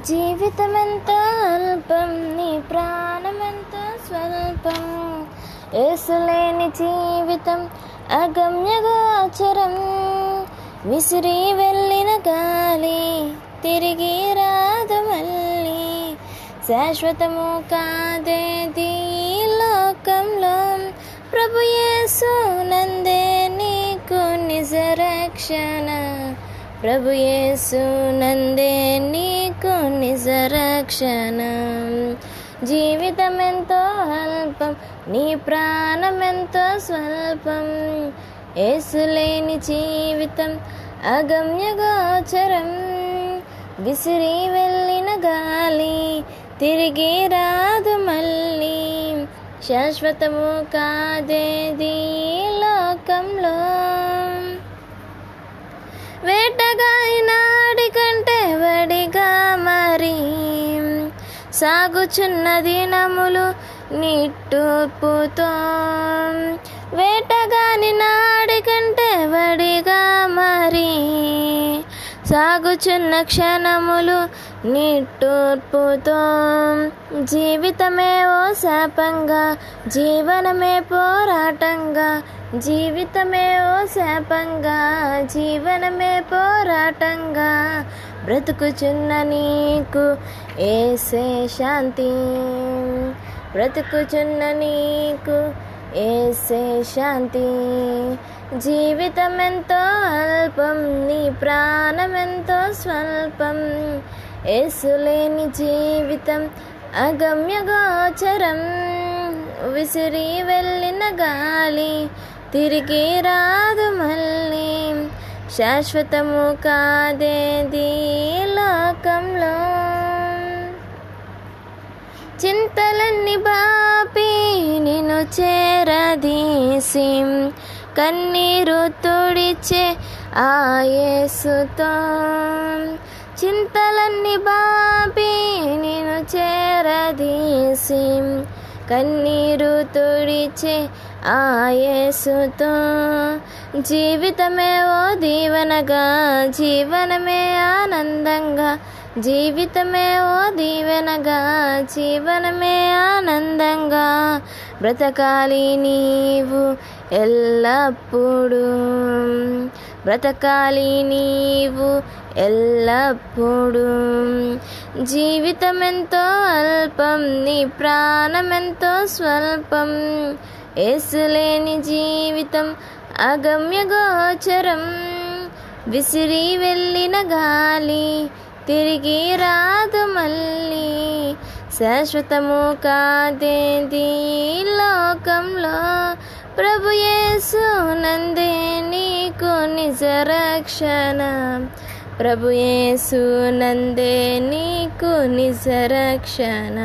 జీవితమెంతో అల్పం నీ ప్రాణమెంతో స్వల్పం? ఏసులేని జీవితం అగమ్యగోచరం విసిరి వెళ్ళిన గాలి తిరిగి రాదు మళ్ళీ. శాశ్వతము కాదేది లోకంలో. ప్రభు యేసు నందే నీకు నిజరక్షణ. ప్రభు యేసు నందే నిజ రక్షణ జీవితం ఎంతో అల్పం నీ ప్రాణం ఎంతో స్వల్పం ఏసులేని జీవితం అగమ్య గోచరం. విసిరి వెళ్ళిన గాలి తిరిగి రాదు మళ్ళీ. శాశ్వతము కాదేది లోకంలో. సాగుచున్న దినములు నిట్టూర్పుతో. వేటగాని నాడి కంటే వడిగా మరి సాగుచున్న క్షణములు నిట్టూర్పుతో. జీవితమే ఓ శాపంగా జీవనమే పోరాటంగా. జీవితమే ఓ శాపంగా జీవనమే పోరాటంగా. బ్రతుకుచున్న నీకు ఏసే శాంతి. బ్రతుకుచున్న నీకు ఏసే శాంతి. జీవితం ఎంతో అల్పం నీ ప్రాణం ఎంతో స్వల్పం ఏసులేని జీవితం అగమ్య గోచరం. విసిరి వెళ్ళిన గాలి తిరిగి రాదు మళ్ళీ. శాశ్వతము కాదేది? చింతలన్నీ బాపి నిన్ను చేరదీసి. కన్నీరు తుడిచే ఆయేసుతో చింతలన్నీ బాపి నిన్ను చేరదీసి. కన్నీరు తుడిచే ఆయేసుతో జీవితమే ఓ దీవనగా జీవనమే ఆనందంగా. జీవితమే ఓ దీవెనగా జీవనమే ఆనందంగా బ్రతకాలి నీవు ఎల్లప్పుడూ. బ్రతకాలి నీవు ఎల్లప్పుడూ. జీవితం ఎంతో అల్పం నీ ప్రాణం ఎంతో స్వల్పం ఏసులేని జీవితం అగమ్య గోచరం. విసిరి వెళ్ళిన గాలి తిరిగి రాదు మళ్ళీ. శాశ్వతము కాదేది లోకంలో? ప్రభు యేసు నందే నీకు నిజరక్షణ ప్రభు యేసు నందే నీకు నిజరక్షణ